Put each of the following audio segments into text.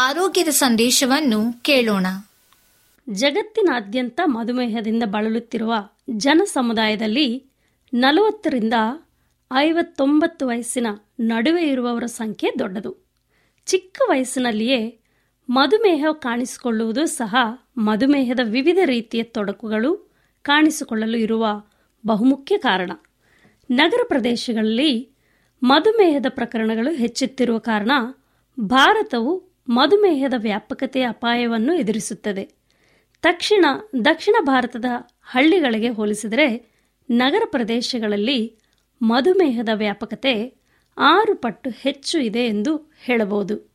ಆರೋಗ್ಯದ ಸಂದೇಶವನ್ನು ಕೇಳೋಣ. ಜಗತ್ತಿನಾದ್ಯಂತ ಮಧುಮೇಹದಿಂದ ಬಳಲುತ್ತಿರುವ ಜನ ಸಮುದಾಯದಲ್ಲಿ ನಲವತ್ತರಿಂದ ಐವತ್ತೊಂಬತ್ತು ವಯಸ್ಸಿನ ನಡುವೆ ಇರುವವರ ಸಂಖ್ಯೆ ದೊಡ್ಡದು. ಚಿಕ್ಕ ವಯಸ್ಸಿನಲ್ಲಿಯೇ ಮಧುಮೇಹ ಕಾಣಿಸಿಕೊಳ್ಳುವುದು ಸಹ ಮಧುಮೇಹದ ವಿವಿಧ ರೀತಿಯ ತೊಡಕುಗಳು ಕಾಣಿಸಿಕೊಳ್ಳಲು ಇರುವ ಬಹುಮುಖ್ಯ ಕಾರಣ. ನಗರ ಪ್ರದೇಶಗಳಲ್ಲಿ ಮಧುಮೇಹದ ಪ್ರಕರಣಗಳು ಹೆಚ್ಚುತ್ತಿರುವ ಕಾರಣ ಭಾರತವು ಮಧುಮೇಹದ ವ್ಯಾಪಕತೆಯ ಅಪಾಯವನ್ನು ಎದುರಿಸುತ್ತದೆ. ತಕ್ಷಣ ದಕ್ಷಿಣ ಭಾರತದ ಹಳ್ಳಿಗಳಿಗೆ ಹೋಲಿಸಿದರೆ ನಗರ ಪ್ರದೇಶಗಳಲ್ಲಿ ಮಧುಮೇಹದ ವ್ಯಾಪಕತೆ ಆರು ಪಟ್ಟು ಹೆಚ್ಚು ಇದೆ ಎಂದು ಹೇಳಬಹುದು.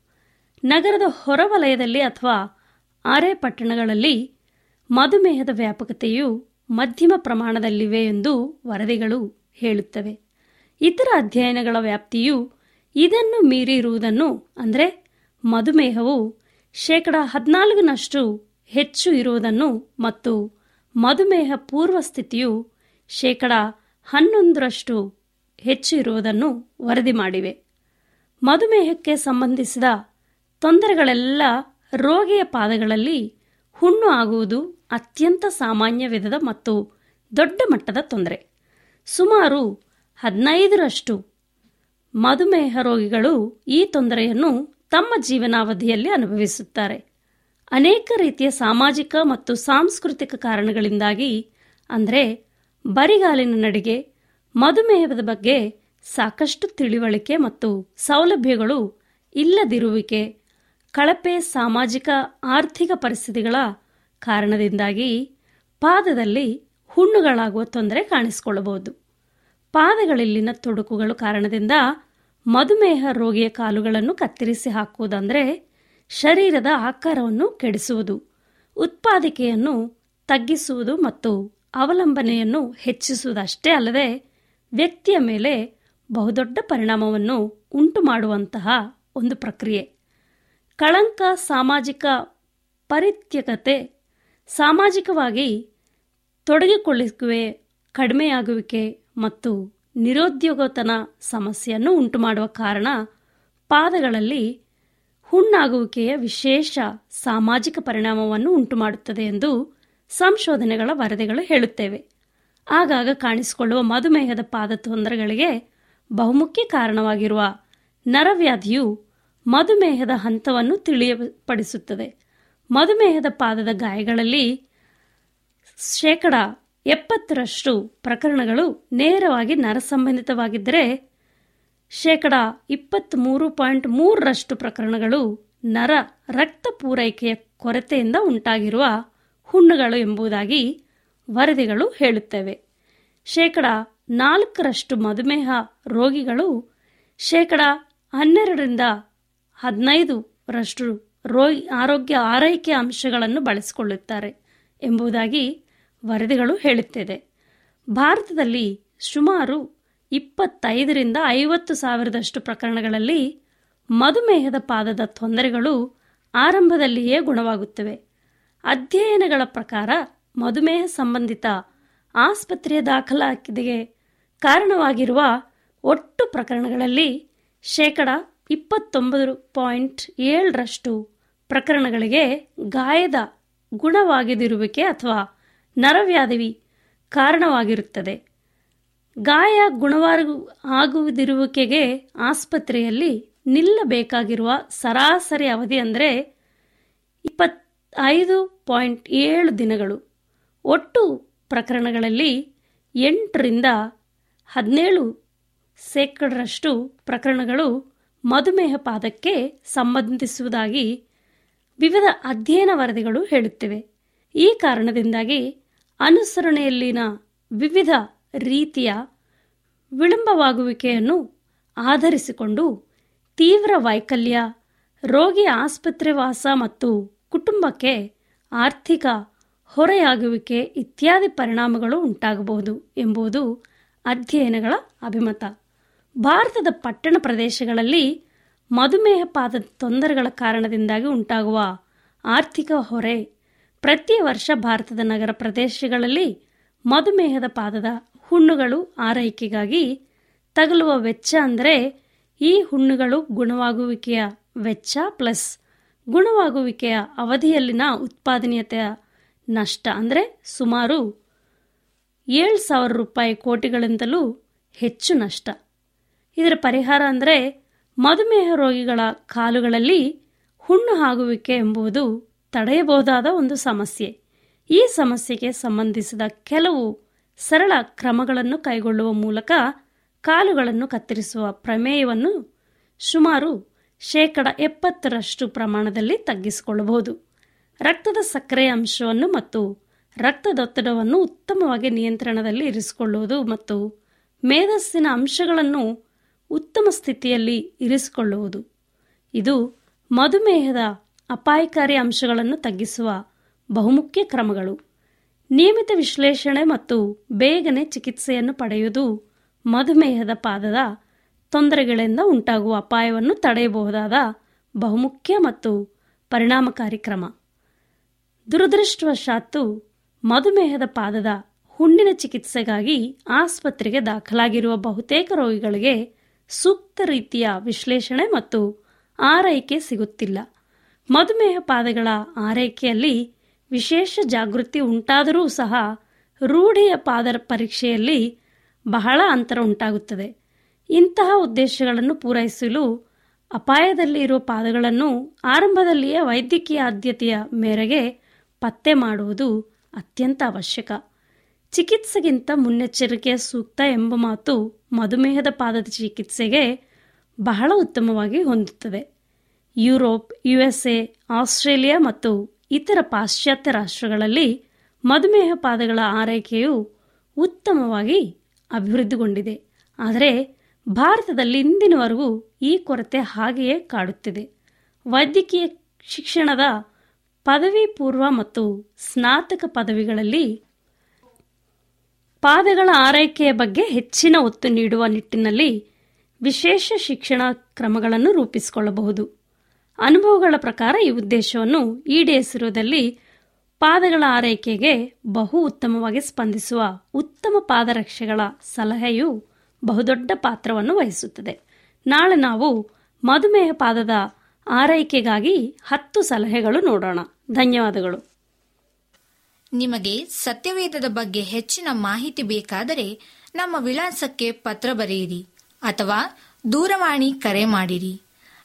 ನಗರದ ಹೊರವಲಯದಲ್ಲಿ ಅಥವಾ ಆರೆ ಪಟ್ಟಣಗಳಲ್ಲಿ ಮಧುಮೇಹದ ವ್ಯಾಪಕತೆಯು ಮಧ್ಯಮ ಪ್ರಮಾಣದಲ್ಲಿವೆ ಎಂದು ವರದಿಗಳು ಹೇಳುತ್ತವೆ. ಇತರ ಅಧ್ಯಯನಗಳ ವ್ಯಾಪ್ತಿಯು ಇದನ್ನು ಮೀರಿರುವುದನ್ನು ಅಂದರೆ ಮಧುಮೇಹವು ಶೇಕಡ ಹದಿನಾಲ್ಕನಷ್ಟು ಹೆಚ್ಚು ಇರುವುದನ್ನು ಮತ್ತು ಮಧುಮೇಹ ಪೂರ್ವ ಸ್ಥಿತಿಯು ಶೇಕಡ ಹನ್ನೊಂದರಷ್ಟು ಹೆಚ್ಚು ಇರುವುದನ್ನು ವರದಿ ಮಾಡಿವೆ. ಮಧುಮೇಹಕ್ಕೆ ಸಂಬಂಧಿಸಿದ ತೊಂದರೆಗಳೆಲ್ಲ ರೋಗಿಯ ಪಾದಗಳಲ್ಲಿ ಹುಣ್ಣು ಆಗುವುದು ಅತ್ಯಂತ ಸಾಮಾನ್ಯ ವಿಧದ ಮತ್ತು ದೊಡ್ಡ ಮಟ್ಟದ ತೊಂದರೆ. ಸುಮಾರು ಹದಿನೈದರಷ್ಟು ಮಧುಮೇಹ ರೋಗಿಗಳು ಈ ತೊಂದರೆಯನ್ನು ತಮ್ಮ ಜೀವನಾವಧಿಯಲ್ಲಿ ಅನುಭವಿಸುತ್ತಾರೆ. ಅನೇಕ ರೀತಿಯ ಸಾಮಾಜಿಕ ಮತ್ತು ಸಾಂಸ್ಕೃತಿಕ ಕಾರಣಗಳಿಂದಾಗಿ, ಅಂದರೆ ಬರಿಗಾಲಿನ ನಡಿಗೆ, ಮಧುಮೇಹದ ಬಗ್ಗೆ ಸಾಕಷ್ಟು ತಿಳಿವಳಿಕೆ ಮತ್ತು ಸೌಲಭ್ಯಗಳು ಇಲ್ಲದಿರುವಿಕೆ, ಕಳಪೆ ಸಾಮಾಜಿಕ ಆರ್ಥಿಕ ಪರಿಸ್ಥಿತಿಗಳ ಕಾರಣದಿಂದಾಗಿ ಪಾದದಲ್ಲಿ ಹುಣ್ಣುಗಳಾಗುವ ತೊಂದರೆ ಕಾಣಿಸಿಕೊಳ್ಳಬಹುದು. ಪಾದಗಳಲ್ಲಿನ ತೊಡಕುಗಳು ಕಾರಣದಿಂದ ಮಧುಮೇಹ ರೋಗಿಯ ಕಾಲುಗಳನ್ನು ಕತ್ತರಿಸಿ ಹಾಕುವುದಂದರೆ ಶರೀರದ ಆಕಾರವನ್ನು ಕೆಡಿಸುವುದು, ಉತ್ಪಾದಕೆಯನ್ನು ತಗ್ಗಿಸುವುದು ಮತ್ತು ಅವಲಂಬನೆಯನ್ನು ಹೆಚ್ಚಿಸುವುದಷ್ಟೇ ಅಲ್ಲದೆ ವ್ಯಕ್ತಿಯ ಮೇಲೆ ಬಹುದೊಡ್ಡ ಪರಿಣಾಮವನ್ನು ಉಂಟು ಮಾಡುವಂತಹ ಒಂದು ಪ್ರಕ್ರಿಯೆ. ಕಳಂಕ ಸಾಮಾಜಿಕ ಪರಿತ್ಯಕತೆ ಸಾಮಾಜಿಕವಾಗಿ ತೊಡಗಿಕೊಳ್ಳುವೆ ಕಡಿಮೆಯಾಗುವಿಕೆ ಮತ್ತು ನಿರುದ್ಯೋಗತನ ಸಮಸ್ಯೆಯನ್ನು ಉಂಟುಮಾಡುವ ಕಾರಣ ಪಾದಗಳಲ್ಲಿ ಹುಣ್ಣಾಗುವಿಕೆಯ ವಿಶೇಷ ಸಾಮಾಜಿಕ ಪರಿಣಾಮವನ್ನು ಉಂಟುಮಾಡುತ್ತದೆ ಎಂದು ಸಂಶೋಧನೆಗಳ ವರದಿಗಳು ಹೇಳುತ್ತೇವೆ. ಆಗಾಗ ಕಾಣಿಸಿಕೊಳ್ಳುವ ಮಧುಮೇಹದ ಪಾದ ತೊಂದರೆಗಳಿಗೆ ಬಹುಮುಖ್ಯ ಕಾರಣವಾಗಿರುವ ನರವ್ಯಾಧಿಯು ಮಧುಮೇಹದ ಹಂತವನ್ನು ತಿಳಿಯಪಡಿಸುತ್ತದೆ. ಮಧುಮೇಹದ ಪಾದದ ಗಾಯಗಳಲ್ಲಿ ಶೇಕಡ ಎಪ್ಪತ್ತರಷ್ಟು ಪ್ರಕರಣಗಳು ನೇರವಾಗಿ ನರ ಸಂಬಂಧಿತವಾಗಿದ್ದರೆ ಶೇಕಡ ಇಪ್ಪತ್ತ್ಮೂರು ಪಾಯಿಂಟ್ ಮೂರರಷ್ಟು ಪ್ರಕರಣಗಳು ನರ ರಕ್ತ ಪೂರೈಕೆಯ ಕೊರತೆಯಿಂದ ಉಂಟಾಗಿರುವ ಹುಣ್ಣುಗಳು ಎಂಬುದಾಗಿ ವರದಿಗಳು ಹೇಳುತ್ತವೆ. ಶೇಕಡ ನಾಲ್ಕರಷ್ಟು ಮಧುಮೇಹ ರೋಗಿಗಳು ಶೇಕಡ ಹನ್ನೆರಡರಿಂದ ಹದಿನೈದರಷ್ಟು ರೋಗಿ ಆರೋಗ್ಯ ಆರೈಕೆ ಅಂಶಗಳನ್ನು ಬಳಸಿಕೊಳ್ಳುತ್ತಾರೆ ಎಂಬುದಾಗಿ ವರದಿಗಳು ಹೇಳುತ್ತಿದೆ. ಭಾರತದಲ್ಲಿ ಸುಮಾರು ಇಪ್ಪತ್ತೈದರಿಂದ ಐವತ್ತು ಸಾವಿರದಷ್ಟು ಪ್ರಕರಣಗಳಲ್ಲಿ ಮಧುಮೇಹದ ಪಾದದ ತೊಂದರೆಗಳು ಆರಂಭದಲ್ಲಿಯೇ ಗುಣವಾಗುತ್ತವೆ. ಅಧ್ಯಯನಗಳ ಪ್ರಕಾರ ಮಧುಮೇಹ ಸಂಬಂಧಿತ ಆಸ್ಪತ್ರೆಯ ದಾಖಲಾತಿಗೆ ಕಾರಣವಾಗಿರುವ ಒಟ್ಟು ಪ್ರಕರಣಗಳಲ್ಲಿ ಶೇಕಡ ಇಪ್ಪತ್ತೊಂಬತ್ತು ಪಾಯಿಂಟ್ ಏಳರಷ್ಟು ಪ್ರಕರಣಗಳಿಗೆ ಗಾಯದ ಗುಣವಾಗಿದಿರುವಿಕೆ ಅಥವಾ ನರವ್ಯಾಧಿ ಕಾರಣವಾಗಿರುತ್ತದೆ. ಗಾಯ ಗುಣವಾರು ಆಗುವುದಿರುವಿಕೆಗೆ ಆಸ್ಪತ್ರೆಯಲ್ಲಿ ನಿಲ್ಲಬೇಕಾಗಿರುವ ಸರಾಸರಿ ಅವಧಿ ಅಂದರೆ ಇಪ್ಪತ್ತೈದು ಪಾಯಿಂಟ್ ಏಳು ದಿನಗಳು. ಒಟ್ಟು ಪ್ರಕರಣಗಳಲ್ಲಿ ಎಂಟರಿಂದ ಹದಿನೇಳು ಶೇಕಡರಷ್ಟು ಪ್ರಕರಣಗಳು ಮಧುಮೇಹ ಪಾದಕ್ಕೆ ಸಂಬಂಧಿಸುವುದಾಗಿ ವಿವಿಧ ಅಧ್ಯಯನ ವರದಿಗಳು ಹೇಳುತ್ತಿವೆ. ಈ ಕಾರಣದಿಂದಾಗಿ ಅನುಸರಣೆಯಲ್ಲಿನ ವಿವಿಧ ರೀತಿಯ ವಿಳಂಬವಾಗುವಿಕೆಯನ್ನು ಆಧರಿಸಿಕೊಂಡು ತೀವ್ರ ವೈಕಲ್ಯ, ರೋಗಿ ಆಸ್ಪತ್ರೆ ವಾಸ ಮತ್ತು ಕುಟುಂಬಕ್ಕೆ ಆರ್ಥಿಕ ಹೊರೆಯಾಗುವಿಕೆ ಇತ್ಯಾದಿ ಪರಿಣಾಮಗಳು ಉಂಟಾಗಬಹುದು ಎಂಬುದು ಅಧ್ಯಯನಗಳ ಅಭಿಮತ. ಭಾರತದ ಪಟ್ಟಣ ಪ್ರದೇಶಗಳಲ್ಲಿ ಮಧುಮೇಹ ಪಾದದ ತೊಂದರೆಗಳ ಕಾರಣದಿಂದಾಗಿ ಉಂಟಾಗುವ ಆರ್ಥಿಕ ಹೊರೆ ಪ್ರತಿ ವರ್ಷ ಭಾರತದ ನಗರ ಪ್ರದೇಶಗಳಲ್ಲಿ ಮಧುಮೇಹದ ಪಾದದ ಹುಣ್ಣುಗಳು ಆರೈಕೆಗಾಗಿ ತಗಲುವ ವೆಚ್ಚ ಅಂದರೆ ಈ ಹುಣ್ಣುಗಳು ಗುಣವಾಗುವಿಕೆಯ ವೆಚ್ಚ ಪ್ಲಸ್ ಗುಣವಾಗುವಿಕೆಯ ಅವಧಿಯಲ್ಲಿನ ಉತ್ಪಾದನೀಯತೆಯ ನಷ್ಟ ಅಂದರೆ ಸುಮಾರು ಏಳು ಸಾವಿರ ರೂಪಾಯಿ ಕೋಟಿಗಳಿಂದಲೂ ಹೆಚ್ಚು ನಷ್ಟ. ಇದರ ಪರಿಹಾರ ಅಂದರೆ ಮಧುಮೇಹ ರೋಗಿಗಳ ಕಾಲುಗಳಲ್ಲಿ ಹುಣ್ಣು ಆಗುವಿಕೆ ಎಂಬುದು ತಡೆಯಬಹುದಾದ ಒಂದು ಸಮಸ್ಯೆ. ಈ ಸಮಸ್ಯೆಗೆ ಸಂಬಂಧಿಸಿದ ಕೆಲವು ಸರಳ ಕ್ರಮಗಳನ್ನು ಕೈಗೊಳ್ಳುವ ಮೂಲಕ ಕಾಲುಗಳನ್ನು ಕತ್ತರಿಸುವ ಪ್ರಮೇಯವನ್ನು ಸುಮಾರು ಶೇಕಡ ಎಪ್ಪತ್ತರಷ್ಟು ಪ್ರಮಾಣದಲ್ಲಿ ತಗ್ಗಿಸಿಕೊಳ್ಳಬಹುದು. ರಕ್ತದ ಸಕ್ಕರೆ ಅಂಶವನ್ನು ಮತ್ತು ರಕ್ತದೊತ್ತಡವನ್ನು ಉತ್ತಮವಾಗಿ ನಿಯಂತ್ರಣದಲ್ಲಿ ಇರಿಸಿಕೊಳ್ಳುವುದು ಮತ್ತು ಮೇಧಸ್ಸಿನ ಅಂಶಗಳನ್ನು ಉತ್ತಮ ಸ್ಥಿತಿಯಲ್ಲಿ ಇರಿಸಿಕೊಳ್ಳುವುದು. ಇದು ಮಧುಮೇಹದ ಅಪಾಯಕಾರಿ ಅಂಶಗಳನ್ನು ತಗ್ಗಿಸುವ ಬಹುಮುಖ್ಯ ಕ್ರಮಗಳು. ನಿಯಮಿತ ವಿಶ್ಲೇಷಣೆ ಮತ್ತು ಬೇಗನೆ ಚಿಕಿತ್ಸೆಯನ್ನು ಪಡೆಯುವುದು ಮಧುಮೇಹದ ಪಾದದ ತೊಂದರೆಗಳಿಂದ ಉಂಟಾಗುವ ಅಪಾಯವನ್ನು ತಡೆಯಬಹುದಾದ ಬಹುಮುಖ್ಯ ಮತ್ತು ಪರಿಣಾಮಕಾರಿ ಕ್ರಮ. ದುರದೃಷ್ಟವಶಾತ್ತು ಮಧುಮೇಹದ ಪಾದದ ಹುಣ್ಣಿನ ಚಿಕಿತ್ಸೆಗಾಗಿ ಆಸ್ಪತ್ರೆಗೆ ದಾಖಲಾಗಿರುವ ಬಹುತೇಕ ರೋಗಿಗಳಿಗೆ ಸೂಕ್ತ ರೀತಿಯ ವಿಶ್ಲೇಷಣೆ ಮತ್ತು ಆರೈಕೆ ಸಿಗುತ್ತಿಲ್ಲ. ಮಧುಮೇಹ ಪಾದಗಳ ಆರೈಕೆಯಲ್ಲಿ ವಿಶೇಷ ಜಾಗೃತಿ ಉಂಟಾದರೂ ಸಹ ರೂಢಿಯ ಪಾದ ಪರೀಕ್ಷೆಯಲ್ಲಿ ಬಹಳ ಅಂತರ ಉಂಟಾಗುತ್ತದೆ. ಇಂತಹ ಉದ್ದೇಶಗಳನ್ನು ಪೂರೈಸಲು ಅಪಾಯದಲ್ಲಿ ಇರುವ ಪಾದಗಳನ್ನು ಆರಂಭದಲ್ಲಿಯೇ ವೈದ್ಯಕೀಯ ಆದ್ಯತೆಯ ಮೇರೆಗೆ ಪತ್ತೆ ಮಾಡುವುದು ಅತ್ಯಂತ ಅವಶ್ಯಕ. ಚಿಕಿತ್ಸೆಗಿಂತ ಮುನ್ನೆಚ್ಚರಿಕೆ ಸೂಕ್ತ ಎಂಬ ಮಾತು ಮಧುಮೇಹದ ಪಾದದ ಚಿಕಿತ್ಸೆಗೆ ಬಹಳ ಉತ್ತಮವಾಗಿ ಹೊಂದುತ್ತದೆ. ಯುರೋಪ್, ಯುಎಸ್ಎ, ಆಸ್ಟ್ರೇಲಿಯಾ ಮತ್ತು ಇತರ ಪಾಶ್ಚಾತ್ಯ ರಾಷ್ಟ್ರಗಳಲ್ಲಿ ಮಧುಮೇಹ ಪಾದಗಳ ಆರೈಕೆಯು ಉತ್ತಮವಾಗಿ ಅಭಿವೃದ್ಧಿಗೊಂಡಿದೆ. ಆದರೆ ಭಾರತದಲ್ಲಿ ಇಂದಿನವರೆಗೂ ಈ ಕೊರತೆ ಹಾಗೆಯೇ ಕಾಡುತ್ತಿದೆ. ವೈದ್ಯಕೀಯ ಶಿಕ್ಷಣದ ಪದವಿ ಪೂರ್ವ ಮತ್ತು ಸ್ನಾತಕ ಪದವಿಗಳಲ್ಲಿ ಪಾದಗಳ ಆರೈಕೆಯ ಬಗ್ಗೆ ಹೆಚ್ಚಿನ ಒತ್ತು ನೀಡುವ ನಿಟ್ಟಿನಲ್ಲಿ ವಿಶೇಷ ಶಿಕ್ಷಣ ಕ್ರಮಗಳನ್ನು ರೂಪಿಸಿಕೊಳ್ಳಬಹುದು. ಅನುಭವಗಳ ಪ್ರಕಾರ ಈ ಉದ್ದೇಶವನ್ನು ಈಡೇರಿಸಿರುವುದಲ್ಲಿ ಪಾದಗಳ ಆರೈಕೆಗೆ ಬಹು ಉತ್ತಮವಾಗಿ ಸ್ಪಂದಿಸುವ ಉತ್ತಮ ಪಾದರಕ್ಷೆಗಳ ಸಲಹೆಯು ಬಹುದೊಡ್ಡ ಪಾತ್ರವನ್ನು ವಹಿಸುತ್ತದೆ. ನಾಳೆ ನಾವು ಮಧುಮೇಹ ಪಾದದ ಆರೈಕೆಗಾಗಿ ಹತ್ತು ಸಲಹೆಗಳು ನೋಡೋಣ. ಧನ್ಯವಾದಗಳು. ನಿಮಗೆ ಸತ್ಯವೇದದ ಬಗ್ಗೆ ಹೆಚ್ಚಿನ ಮಾಹಿತಿ ಬೇಕಾದರೆ ನಮ್ಮ ವಿಳಾಸಕ್ಕೆ ಪತ್ರ ಬರೆಯಿರಿ ಅಥವಾ ದೂರವಾಣಿ ಕರೆ ಮಾಡಿರಿ.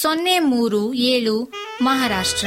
ಸೊನ್ನೆ ಮೂರು ಏಳು Maharashtra.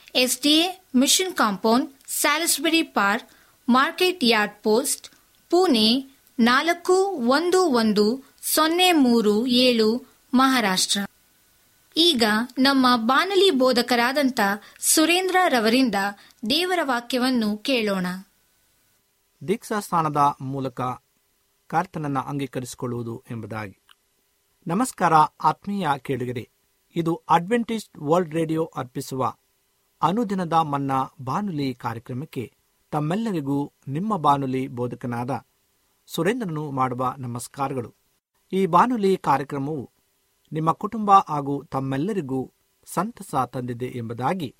SDA mission compound, Salisbury Park, market yard post, Pune ನಾಲ್ಕು ಒಂದು ಒಂದು ಸೊನ್ನೆ ಮೂರು ಏಳು ಮಹಾರಾಷ್ಟ್ರ. ಈಗ ನಮ್ಮ ಬಾನಲಿ ಬೋಧಕರಾದಂಥ ಸುರೇಂದ್ರ ರವರಿಂದ ದೇವರ ವಾಕ್ಯವನ್ನು ಕೇಳೋಣ. ದೀಕ್ಷಾಸ್ಥಾನದ ಮೂಲಕ ಕರ್ತನನ್ನ ಅಂಗೀಕರಿಸಿಕೊಳ್ಳುವುದು ಎಂಬುದಾಗಿ. ನಮಸ್ಕಾರ ಆತ್ಮೀಯ ಕೇಳುಗರೆ, ಇದು ಅಡ್ವೆಂಟಿಸ್ಟ್ ವರ್ಲ್ಡ್ ರೇಡಿಯೋ ಅರ್ಪಿಸುವ ಅನುದಿನದ ಮನ್ನಾ ಬಾನುಲಿ ಕಾರ್ಯಕ್ರಮಕ್ಕೆ ತಮ್ಮೆಲ್ಲರಿಗೂ ನಿಮ್ಮ ಬಾನುಲಿ ಬೋಧಕನಾದ ಸುರೇಂದ್ರನು ಮಾಡುವ ನಮಸ್ಕಾರಗಳು. ಈ ಬಾನುಲಿ ಕಾರ್ಯಕ್ರಮವು ನಿಮ್ಮ ಕುಟುಂಬ ಹಾಗೂ ತಮ್ಮೆಲ್ಲರಿಗೂ ಸಂತಸ ತಂದಿದೆ ಎಂಬುದಾಗಿ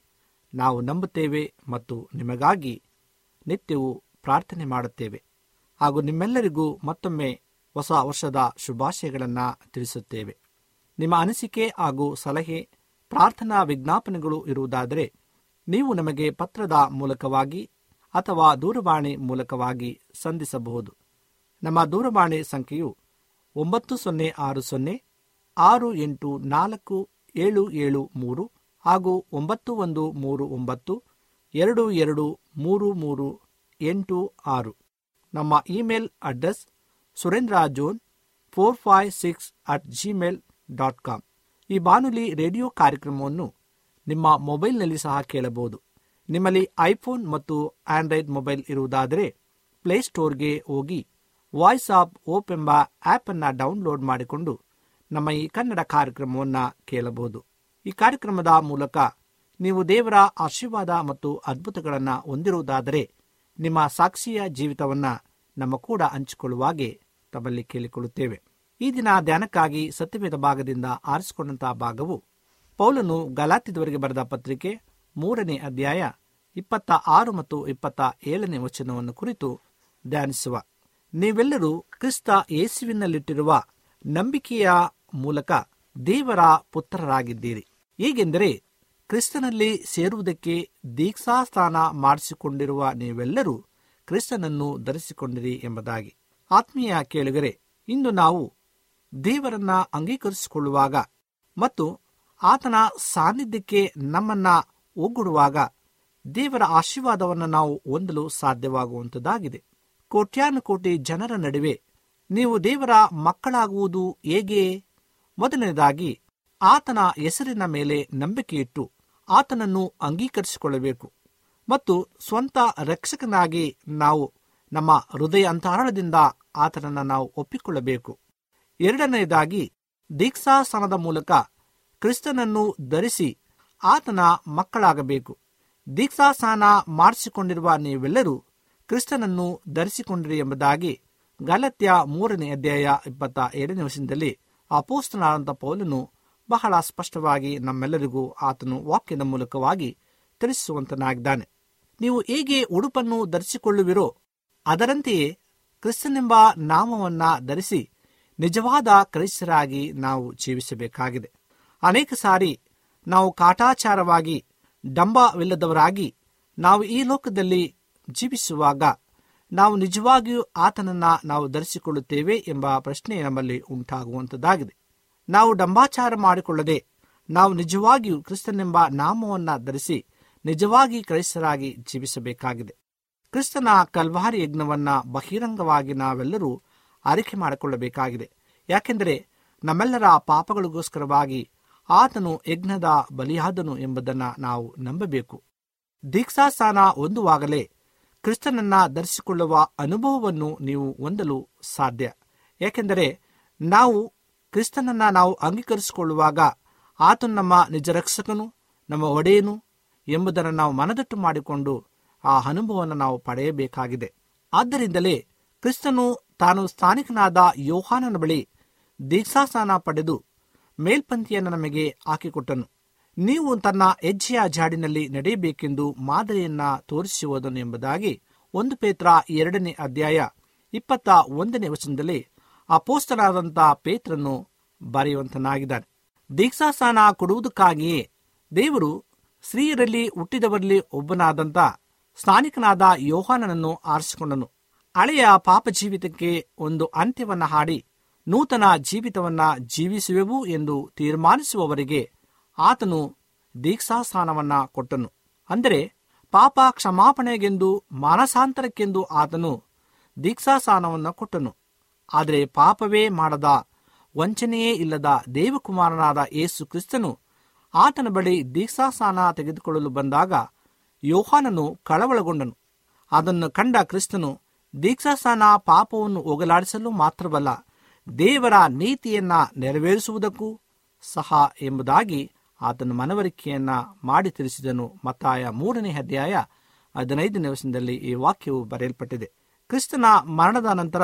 ನಾವು ನಂಬುತ್ತೇವೆ ಮತ್ತು ನಿಮಗಾಗಿ ನಿತ್ಯವೂ ಪ್ರಾರ್ಥನೆ ಮಾಡುತ್ತೇವೆ. ಹಾಗೂ ನಿಮ್ಮೆಲ್ಲರಿಗೂ ಮತ್ತೊಮ್ಮೆ ಹೊಸ ವರ್ಷದ ಶುಭಾಶಯಗಳನ್ನು ತಿಳಿಸುತ್ತೇವೆ. ನಿಮ್ಮ ಅನಿಸಿಕೆ ಹಾಗೂ ಸಲಹೆ, ಪ್ರಾರ್ಥನಾ ವಿಜ್ಞಾಪನೆಗಳು ಇರುವುದಾದರೆ ನೀವು ನಮಗೆ ಪತ್ರದ ಮೂಲಕವಾಗಿ ಅಥವಾ ದೂರವಾಣಿ ಮೂಲಕವಾಗಿ ಸಂಧಿಸಬಹುದು. ನಮ್ಮ ದೂರವಾಣಿ ಸಂಖ್ಯೆಯು ಒಂಬತ್ತು ಸೊನ್ನೆ ಆರು ಸೊನ್ನೆ ಆರು ಎಂಟು ನಾಲ್ಕು ಏಳು ಏಳು ಮೂರು ಹಾಗೂ ಒಂಬತ್ತು ಒಂದು ಮೂರು ಒಂಬತ್ತು ಎರಡು ಎರಡು ಮೂರು ಮೂರು ಎಂಟು ಆರು. ನಮ್ಮ email address Surendra John four five six at Gmail dot com. ಈ ಬಾನುಲಿ ರೇಡಿಯೋ ಕಾರ್ಯಕ್ರಮವನ್ನು ನಿಮ್ಮ ಮೊಬೈಲ್ನಲ್ಲಿ ಸಹ ಕೇಳಬಹುದು. ನಿಮ್ಮಲ್ಲಿ ಐಫೋನ್ ಮತ್ತು ಆಂಡ್ರಾಯ್ಡ್ ಮೊಬೈಲ್ ಇರುವುದಾದರೆ ಪ್ಲೇಸ್ಟೋರ್ಗೆ ಹೋಗಿ ವಾಯ್ಸ್ ಆಫ್ ಓಪ್ ಎಂಬ ಆಪ್ ಅನ್ನ ಡೌನ್ಲೋಡ್ ಮಾಡಿಕೊಂಡು ನಮ್ಮ ಈ ಕನ್ನಡ ಕಾರ್ಯಕ್ರಮವನ್ನು ಕೇಳಬಹುದು. ಈ ಕಾರ್ಯಕ್ರಮದ ಮೂಲಕ ನೀವು ದೇವರ ಆಶೀರ್ವಾದ ಮತ್ತು ಅದ್ಭುತಗಳನ್ನು ಹೊಂದಿರುವುದಾದರೆ ನಿಮ್ಮ ಸಾಕ್ಷಿಯ ಜೀವಿತವನ್ನು ನಮ್ಮ ಕೂಡ ಹಂಚಿಕೊಳ್ಳುವಾಗೆ ತಮ್ಮಲ್ಲಿ ಕೇಳಿಕೊಳ್ಳುತ್ತೇವೆ. ಈ ದಿನ ಧ್ಯಾನಕ್ಕಾಗಿ ಸತ್ಯವೇದ ಭಾಗದಿಂದ ಆರಿಸಿಕೊಂಡಂತಹ ಭಾಗವು ಪೌಲನು ಗಲಾತಿದವರಿಗೆ ಬರೆದ ಪತ್ರಿಕೆ ಮೂರನೇ ಅಧ್ಯಾಯ ಇಪ್ಪತ್ತ ಆರು ಮತ್ತು ಇಪ್ಪತ್ತ ಏಳನೇ ವಚನವನ್ನು ಕುರಿತು ಧ್ಯಾನಿಸುವ. ನೀವೆಲ್ಲರೂ ಕ್ರಿಸ್ತ ಯೇಸುವಿನಲ್ಲಿಟ್ಟಿರುವ ನಂಬಿಕೆಯ ಮೂಲಕ ದೇವರ ಪುತ್ರರಾಗಿದ್ದೀರಿ. ಹೀಗೆಂದರೆ ಕ್ರಿಸ್ತನಲ್ಲಿ ಸೇರುವುದಕ್ಕೆ ದೀಕ್ಷಾಸ್ಥಾನ ಮಾಡಿಸಿಕೊಂಡಿರುವ ನೀವೆಲ್ಲರೂ ಕ್ರಿಸ್ತನನ್ನು ಧರಿಸಿಕೊಂಡಿರಿ ಎಂಬುದಾಗಿ. ಆತ್ಮೀಯ ಕೇಳುಗರೆ, ಇಂದು ನಾವು ದೇವರನ್ನ ಅಂಗೀಕರಿಸಿಕೊಳ್ಳುವಾಗ ಮತ್ತು ಆತನ ಸಾನ್ನಿಧ್ಯಕ್ಕೆ ನಮ್ಮನ್ನ ಒಗ್ಗೂಡುವಾಗ ದೇವರ ಆಶೀರ್ವಾದವನ್ನು ನಾವು ಹೊಂದಲು ಸಾಧ್ಯವಾಗುವಂಥದ್ದಾಗಿದೆ ಕೋಟ್ಯಾನುಕೋಟಿ ಜನರ ನಡುವೆ ನೀವು ದೇವರ ಮಕ್ಕಳಾಗುವುದು ಹೇಗೆ? ಮೊದಲನೇದಾಗಿ, ಆತನ ಹೆಸರಿನ ಮೇಲೆ ನಂಬಿಕೆಯಿಟ್ಟು ಆತನನ್ನು ಅಂಗೀಕರಿಸಿಕೊಳ್ಳಬೇಕು ಮತ್ತು ಸ್ವಂತ ರಕ್ಷಕನಾಗಿ ನಾವು ನಮ್ಮ ಹೃದಯ ಅಂತರಾಳದಿಂದ ಆತನನ್ನು ನಾವು ಒಪ್ಪಿಕೊಳ್ಳಬೇಕು. ಎರಡನೆಯದಾಗಿ ದೀಕ್ಷಾಸನದ ಮೂಲಕ ಕ್ರಿಸ್ತನನ್ನು ಧರಿಸಿ ಆತನ ಮಕ್ಕಳಾಗಬೇಕು. ದೀಕ್ಷಾಸ್ನಾನ ಮಾಡಿಸಿಕೊಂಡಿರುವ ನೀವೆಲ್ಲರೂ ಕ್ರಿಸ್ತನನ್ನು ಧರಿಸಿಕೊಂಡಿರಿ ಎಂಬುದಾಗಿ ಗಲತ್ಯ ಮೂರನೇ ಅಧ್ಯಾಯ ಇಪ್ಪತ್ತ ಎರಡನೇ ವರ್ಷದಲ್ಲಿ ಅಪೋಸ್ತನಾದಂಥ ಪೌಲನು ಬಹಳ ಸ್ಪಷ್ಟವಾಗಿ ನಮ್ಮೆಲ್ಲರಿಗೂ ಆತನು ವಾಕ್ಯದ ಮೂಲಕವಾಗಿ ತಿಳಿಸುವಂತನಾಗಿದ್ದಾನೆ. ನೀವು ಹೇಗೆ ಉಡುಪನ್ನು ಧರಿಸಿಕೊಳ್ಳುವಿರೋ ಅದರಂತೆಯೇ ಕ್ರಿಸ್ತನೆಂಬ ನಾಮವನ್ನ ಧರಿಸಿ ನಿಜವಾದ ಕ್ರೈಸ್ತರಾಗಿ ನಾವು ಜೀವಿಸಬೇಕಾಗಿದೆ. ಅನೇಕ ಸಾರಿ ನಾವು ಕಾಟಾಚಾರವಾಗಿ, ಡಂಬವಿಲ್ಲದವರಾಗಿ ನಾವು ಈ ಲೋಕದಲ್ಲಿ ಜೀವಿಸುವಾಗ ನಾವು ನಿಜವಾಗಿಯೂ ಆತನನ್ನ ನಾವು ಧರಿಸಿಕೊಳ್ಳುತ್ತೇವೆ ಎಂಬ ಪ್ರಶ್ನೆ ನಮ್ಮಲ್ಲಿ ಉಂಟಾಗುವಂಥದ್ದಾಗಿದೆ ನಾವು ಡಂಬಾಚಾರ ಮಾಡಿಕೊಳ್ಳದೆ ನಾವು ನಿಜವಾಗಿಯೂ ಕ್ರಿಸ್ತನೆಂಬ ನಾಮವನ್ನು ಧರಿಸಿ ನಿಜವಾಗಿ ಕ್ರೈಸ್ತರಾಗಿ ಜೀವಿಸಬೇಕಾಗಿದೆ. ಕ್ರಿಸ್ತನ ಕಲ್ವಾರಿ ಯಜ್ಞವನ್ನ ಬಹಿರಂಗವಾಗಿ ನಾವೆಲ್ಲರೂ ಆರೈಕೆ ಮಾಡಿಕೊಳ್ಳಬೇಕಾಗಿದೆ. ಯಾಕೆಂದರೆ ನಮ್ಮೆಲ್ಲರ ಪಾಪಗಳಿಗೋಸ್ಕರವಾಗಿ ಆತನು ಯಜ್ಞದ ಬಲಿಯಾದನು ಎಂಬುದನ್ನು ನಾವು ನಂಬಬೇಕು. ದೀಕ್ಷಾಸ್ಥಾನ ಹೊಂದುವಾಗಲೇ ಕ್ರಿಸ್ತನನ್ನ ಧರಿಸಿಕೊಳ್ಳುವ ಅನುಭವವನ್ನು ನೀವು ಹೊಂದಲು ಸಾಧ್ಯ. ಏಕೆಂದರೆ ನಾವು ಕ್ರಿಸ್ತನನ್ನ ನಾವು ಅಂಗೀಕರಿಸಿಕೊಳ್ಳುವಾಗ ಆತನು ನಮ್ಮ ನಿಜ ರಕ್ಷಕನು, ನಮ್ಮ ಒಡೆಯನು ಎಂಬುದನ್ನು ನಾವು ಮನದಟ್ಟು ಮಾಡಿಕೊಂಡು ಆ ಅನುಭವವನ್ನು ನಾವು ಪಡೆಯಬೇಕಾಗಿದೆ. ಆದ್ದರಿಂದಲೇ ಕ್ರಿಸ್ತನು ತಾನು ಸ್ಥಾನಿಕನಾದ ಯೋಹಾನನ ಬಳಿ ದೀಕ್ಷಾಸ್ನಾನ ಪಡೆದು ಮೇಲ್ಪಂಕ್ತಿಯನ್ನು ನಮಗೆ ಹಾಕಿಕೊಟ್ಟನು ನೀವು ತನ್ನ ಹೆಜ್ಜೆಯ ಜಾಡಿನಲ್ಲಿ ನಡೆಯಬೇಕೆಂದು ಮಾದರಿಯನ್ನ ತೋರಿಸುವುದನು ಎಂಬುದಾಗಿ ಒಂದು ಪೇತ್ರ ಎರಡನೇ ಅಧ್ಯಾಯ ಇಪ್ಪತ್ತ ಒಂದನೇ ವಚನದಲ್ಲಿ ಅಪೋಸ್ತರಾದಂಥ ಪೇತ್ರನ್ನು ಬರೆಯುವಂತನಾಗಿದ್ದಾನೆ. ದೀಕ್ಷಾಸ್ನಾನ ಕೊಡುವುದಕ್ಕಾಗಿಯೇ ದೇವರು ಸ್ತ್ರೀಯರಲ್ಲಿ ಹುಟ್ಟಿದವರಲ್ಲಿ ಒಬ್ಬನಾದಂಥ ಸ್ಥಾನಿಕನಾದ ಯೋಹಾನನನ್ನು ಆರಿಸಿಕೊಂಡನು. ಹಳೆಯ ಪಾಪ ಜೀವಿತಕ್ಕೆ ಒಂದು ಅಂತ್ಯವನ್ನ ಹಾಡಿ ನೂತನ ಜೀವಿತವನ್ನ ಜೀವಿಸುವೆವು ಎಂದು ತೀರ್ಮಾನಿಸುವವರಿಗೆ ಆತನು ದೀಕ್ಷಾಸ್ಥಾನವನ್ನ ಕೊಟ್ಟನು. ಅಂದರೆ ಪಾಪ ಕ್ಷಮಾಪಣೆಗೆಂದು ಮಾನಸಾಂತರಕ್ಕೆಂದು ಆತನು ದೀಕ್ಷಾಸ್ಥಾನವನ್ನು ಕೊಟ್ಟನು. ಆದರೆ ಪಾಪವೇ ಮಾಡದ ವಂಚನೆಯೇ ಇಲ್ಲದ ದೇವಕುಮಾರನಾದ ಯೇಸು ಕ್ರಿಸ್ತನು ಆತನ ಬಳಿ ದೀಕ್ಷಾಸ್ಥಾನ ತೆಗೆದುಕೊಳ್ಳಲು ಬಂದಾಗ ಯೋಹಾನನು ಕಳವಳಗೊಂಡನು. ಅದನ್ನು ಕಂಡ ಕ್ರಿಸ್ತನು ದೀಕ್ಷಾಸ್ಥಾನ ಪಾಪವನ್ನು ಹೋಗಲಾಡಿಸಲು ಮಾತ್ರವಲ್ಲ ದೇವರ ನೀತಿಯನ್ನ ನೆರವೇರಿಸುವುದಕ್ಕೂ ಸಹ ಎಂಬುದಾಗಿ ಆತನ ಮನವರಿಕೆಯನ್ನ ಮಾಡಿ ತಿಳಿಸಿದನು. ಮತ್ತಾಯ ಮೂರನೇ ಅಧ್ಯಾಯ ಹದಿನೈದು ವರ್ಷದಲ್ಲಿ ಈ ವಾಕ್ಯವು ಬರೆಯಲ್ಪಟ್ಟಿದೆ. ಕ್ರಿಸ್ತನ ಮರಣದ ನಂತರ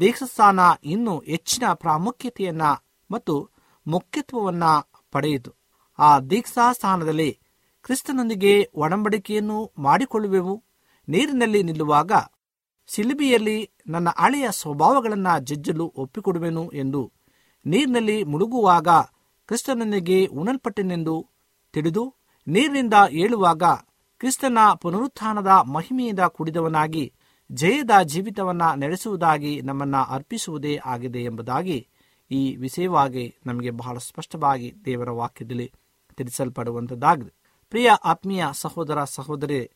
ದೀಕ್ಷಸ್ಥಾನ ಇನ್ನೂ ಹೆಚ್ಚಿನ ಪ್ರಾಮುಖ್ಯತೆಯನ್ನ ಮತ್ತು ಮುಖ್ಯತ್ವವನ್ನ ಪಡೆಯಿತು. ಆ ದೀಕ್ಷಾ ಸ್ಥಾನದಲ್ಲಿ ಕ್ರಿಸ್ತನೊಂದಿಗೆ ಒಡಂಬಡಿಕೆಯನ್ನು ಮಾಡಿಕೊಳ್ಳುವೆವು. ನೀರಿನಲ್ಲಿ ನಿಲ್ಲುವಾಗ ಸಿಲಿಬಿಯಲ್ಲಿ ನನ್ನ ಹಳೆಯ ಸ್ವಭಾವಗಳನ್ನು ಜಜ್ಜಲು ಒಪ್ಪಿಕೊಡುವೆನು ಎಂದು ನೀರಿನಲ್ಲಿ ಮುಳುಗುವಾಗ ಕ್ರಿಸ್ತನೊಂದಿಗೆ ಉಣಲ್ಪಟ್ಟೆನೆಂದು ತಿಳಿದು ನೀರಿನಿಂದ ಏಳುವಾಗ ಕ್ರಿಸ್ತನ ಪುನರುತ್ಥಾನದ ಮಹಿಮೆಯಿಂದ ಕುಡಿದವನಾಗಿ ಜಯದ ಜೀವಿತವನ್ನ ನಡೆಸುವುದಾಗಿ ನಮ್ಮನ್ನ ಅರ್ಪಿಸುವುದೇ ಆಗಿದೆ ಎಂಬುದಾಗಿ ಈ ವಿಷಯವಾಗಿ ನಮಗೆ ಬಹಳ ಸ್ಪಷ್ಟವಾಗಿ ದೇವರ ವಾಕ್ಯದಲ್ಲಿ ತಿಳಿಸಲ್ಪಡುವಂಥದ್ದಾಗಿದೆ ಪ್ರಿಯ ಆತ್ಮೀಯ ಸಹೋದರ ಸಹೋದರಿ,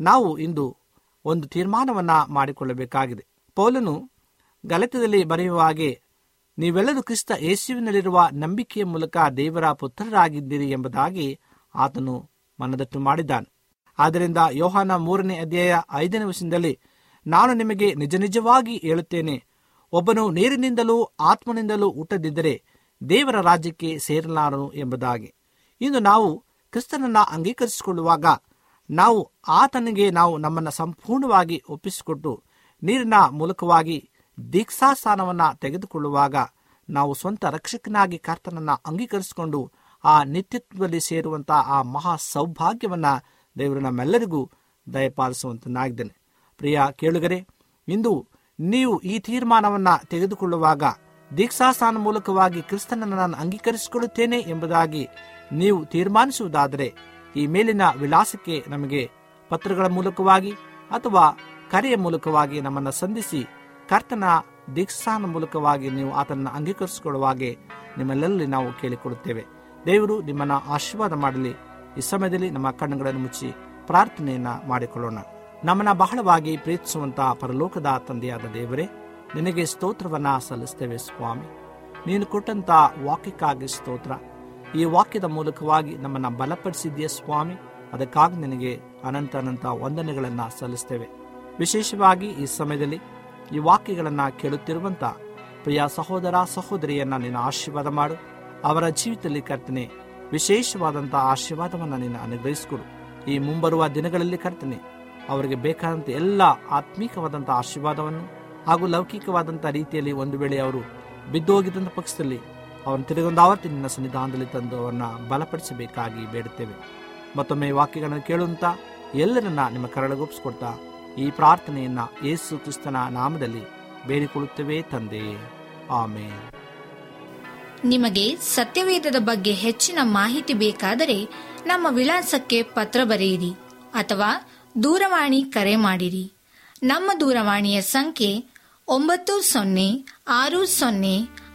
ನಾವು ಇಂದು ಒಂದು ತೀರ್ಮಾನವನ್ನ ಮಾಡಿಕೊಳ್ಳಬೇಕಾಗಿದೆ. ಪೌಲನು ಗಲತದಲ್ಲಿ ಬರೆಯುವ ಹಾಗೆ, ನೀವೆಲ್ಲರೂ ಕ್ರಿಸ್ತ ಯೇಸುವಿನಲ್ಲಿರುವ ನಂಬಿಕೆಯ ಮೂಲಕ ದೇವರ ಪುತ್ರರಾಗಿದ್ದೀರಿ ಎಂಬುದಾಗಿ ಆತನು ಮನದಟ್ಟು ಮಾಡಿದ್ದಾನೆ. ಆದ್ದರಿಂದ ಯೋಹಾನ ಮೂರನೇ ಅಧ್ಯಾಯ ಐದನೇ ವರ್ಷದಲ್ಲಿ ನಾನು ನಿಮಗೆ ನಿಜ ನಿಜವಾಗಿ ಹೇಳುತ್ತೇನೆ, ಒಬ್ಬನು ನೀರಿನಿಂದಲೂ ಆತ್ಮನಿಂದಲೂ ಹುಟ್ಟದಿದ್ದರೆ ದೇವರ ರಾಜ್ಯಕ್ಕೆ ಸೇರಲಾರನು ಎಂಬುದಾಗಿ. ಇಂದು ನಾವು ಕ್ರಿಸ್ತನನ್ನ ಅಂಗೀಕರಿಸಿಕೊಳ್ಳುವಾಗ ನಾವು ಆತನಿಗೆ ನಾವು ನಮ್ಮನ್ನು ಸಂಪೂರ್ಣವಾಗಿ ಒಪ್ಪಿಸಿಕೊಟ್ಟು ನೀರಿನ ಮೂಲಕವಾಗಿ ದೀಕ್ಷಾಸ್ಥಾನವನ್ನ ತೆಗೆದುಕೊಳ್ಳುವಾಗ ನಾವು ಸ್ವಂತ ರಕ್ಷಕನಾಗಿ ಕರ್ತನನ್ನು ಅಂಗೀಕರಿಸಿಕೊಂಡು ಆ ನಿತ್ಯತ್ವದಲ್ಲಿ ಸೇರುವಂತಹ ಆ ಮಹಾ ಸೌಭಾಗ್ಯವನ್ನು ದೇವರು ನಮ್ಮೆಲ್ಲರಿಗೂ ದಯಪಾಲಿಸುವಂತನಾಗಿದ್ದೇನೆ. ಪ್ರಿಯ ಕೇಳುಗರೆ, ಇಂದು ನೀವು ಈ ತೀರ್ಮಾನವನ್ನು ತೆಗೆದುಕೊಳ್ಳುವಾಗ ದೀಕ್ಷಾಸ್ಥಾನ ಮೂಲಕವಾಗಿ ಕ್ರಿಸ್ತನನ್ನು ನಾನು ಅಂಗೀಕರಿಸಿಕೊಳ್ಳುತ್ತೇನೆ ಎಂಬುದಾಗಿ ನೀವು ತೀರ್ಮಾನಿಸುವುದಾದರೆ ಈ ಮೇಲಿನ ವಿಳಾಸಕ್ಕೆ ನಮಗೆ ಪತ್ರಗಳ ಮೂಲಕವಾಗಿ ಅಥವಾ ಕರೆಯ ಮೂಲಕವಾಗಿ ನಮ್ಮನ್ನು ಸಂಧಿಸಿ ಕರ್ತನ ದೀಕ್ಷಾನ ಮೂಲಕವಾಗಿ ನೀವು ಆತನನ್ನು ಅಂಗೀಕರಿಸಿಕೊಳ್ಳುವಾಗೆ ನಿಮ್ಮೆಲ್ಲರಲ್ಲಿ ನಾವು ಕೇಳಿಕೊಡುತ್ತೇವೆ ದೇವರು ನಿಮ್ಮನ್ನ ಆಶೀರ್ವಾದ ಮಾಡಲಿ. ಈ ಸಮಯದಲ್ಲಿ ನಮ್ಮ ಕಣ್ಣುಗಳನ್ನು ಮುಚ್ಚಿ ಪ್ರಾರ್ಥನೆಯನ್ನ ಮಾಡಿಕೊಳ್ಳೋಣ. ನಮ್ಮನ್ನ ಬಹಳವಾಗಿ ಪ್ರೀತಿಸುವಂತಹ ಪರಲೋಕದ ತಂದೆಯಾದ ದೇವರೇ, ನಿನಗೆ ಸ್ತೋತ್ರವನ್ನ ಸಲ್ಲಿಸ್ತೇವೆ ಸ್ವಾಮಿ. ನೀನು ಕೊಟ್ಟಂತ ವಾಕ್ಯಕ್ಕಾಗಿ ಸ್ತೋತ್ರ. ಈ ವಾಕ್ಯದ ಮೂಲಕವಾಗಿ ನಮ್ಮನ್ನು ಬಲಪಡಿಸಿದ್ದೀಯ ಸ್ವಾಮಿ? ಅದಕ್ಕಾಗಿ ನಿನಗೆ ಅನಂತ ಅನಂತ ವಂದನೆಗಳನ್ನು ಸಲ್ಲಿಸ್ತೇವೆ. ವಿಶೇಷವಾಗಿ ಈ ಸಮಯದಲ್ಲಿ ಈ ವಾಕ್ಯಗಳನ್ನು ಕೇಳುತ್ತಿರುವಂತ ಪ್ರಿಯ ಸಹೋದರ ಸಹೋದರಿಯನ್ನು ನೀನು ಆಶೀರ್ವಾದ ಮಾಡು. ಅವರ ಜೀವಿತದಲ್ಲಿ ಕರ್ತನೆ ವಿಶೇಷವಾದಂಥ ಆಶೀರ್ವಾದವನ್ನು ನೀನು ಅನುಗ್ರಹಿಸಿಕೊಡು. ಈ ಮುಂಬರುವ ದಿನಗಳಲ್ಲಿ ಕರ್ತನೆ, ಅವರಿಗೆ ಬೇಕಾದಂಥ ಎಲ್ಲ ಆತ್ಮೀಕವಾದಂಥ ಆಶೀರ್ವಾದವನ್ನು ಹಾಗೂ ಲೌಕಿಕವಾದಂಥ ರೀತಿಯಲ್ಲಿ ಒಂದು ವೇಳೆ ಅವರು ಬಿದ್ದೋಗಿದ್ದಂಥ ಪಕ್ಷದಲ್ಲಿ ಅವರನ್ನು ತಿರುಗೊಂದು ಆವತ್ತು ನಿನ್ನ ಸನ್ನಿಧಾನದಲ್ಲಿ ತಂದು ಅವರನ್ನ ಬಲಪಡಿಸಬೇಕಾಗಿ ಬೇಡುತ್ತೇವೆ. ಮತ್ತೊಮ್ಮೆ ವಾಕ್ಯಗಳನ್ನು ಕೇಳುವಂತ ಎಲ್ಲರನ್ನ ನಿಮ್ಮ ಕರಳಗೊಪ್ಪಿಸ್ಕೊಡ್ತಾ ಈ ಪ್ರಾರ್ಥನೆಯನ್ನ ಯೇಸು ಕ್ರಿಸ್ತನ ನಾಮದಲ್ಲಿ ಬೇಡಿಕೊಳ್ಳುತ್ತೇವೆ ತಂದೆ. ಆಮೆ ನಿಮಗೆ ಸತ್ಯವೇದದ ಬಗ್ಗೆ ಹೆಚ್ಚಿನ ಮಾಹಿತಿ ಬೇಕಾದರೆ ನಮ್ಮ ವಿಳಾಸಕ್ಕೆ ಪತ್ರ ಬರೆಯಿರಿ ಅಥವಾ ದೂರವಾಣಿ ಕರೆ ಮಾಡಿರಿ. ನಮ್ಮ ದೂರವಾಣಿಯ ಸಂಖ್ಯೆ ಒಂಬತ್ತು ಸೊನ್ನೆ ಆರು ಸೊನ್ನೆ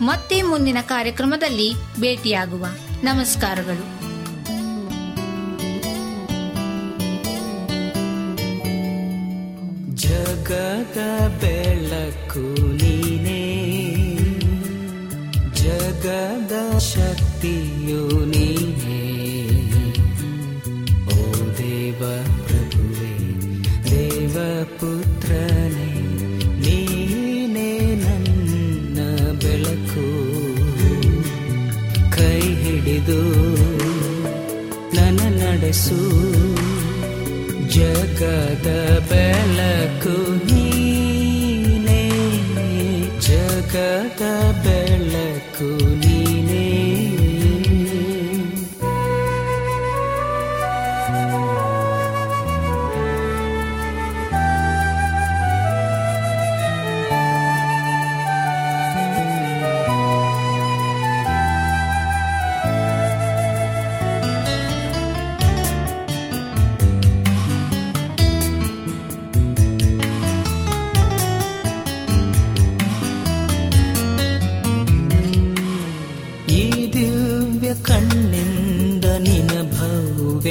ಮತ್ತೆ ಮುಂದಿನ ಕಾರ್ಯಕ್ರಮದಲ್ಲಿ ಭೇಟಿಯಾಗುವ. ನಮಸ್ಕಾರಗಳು. ಜಗದ ಬೆಳಕು ನೀನೇ. ಜಗದ ಶಕ್ತಿ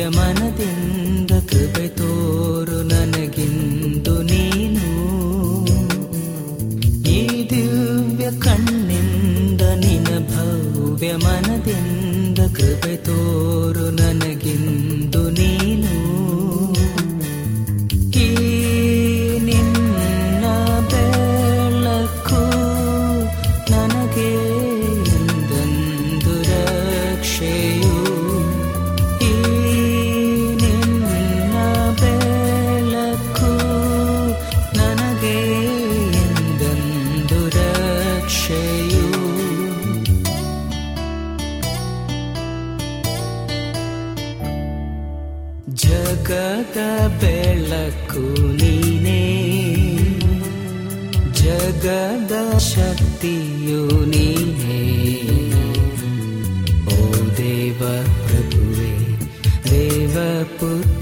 ಮನದಿಂದ ಕೃಪೆ ತೋರು ನನಗಿಂದು ನೀನು. ಈ ದಿವ್ಯ ಕಣ್ಣಿಂದ ನಿನ ಭವ್ಯ ಮನದಿಂದ ಕೃಪೆ ತೋರು ನನಗೆ ಜಗದ ಬೆಳಕು ನೀನೇ. ಜಗದ ಶಕ್ತಿಯು ನೀನೇ. ಓ ದೇವ ದೇವಪು ದೇವ ಪುತ್ರ.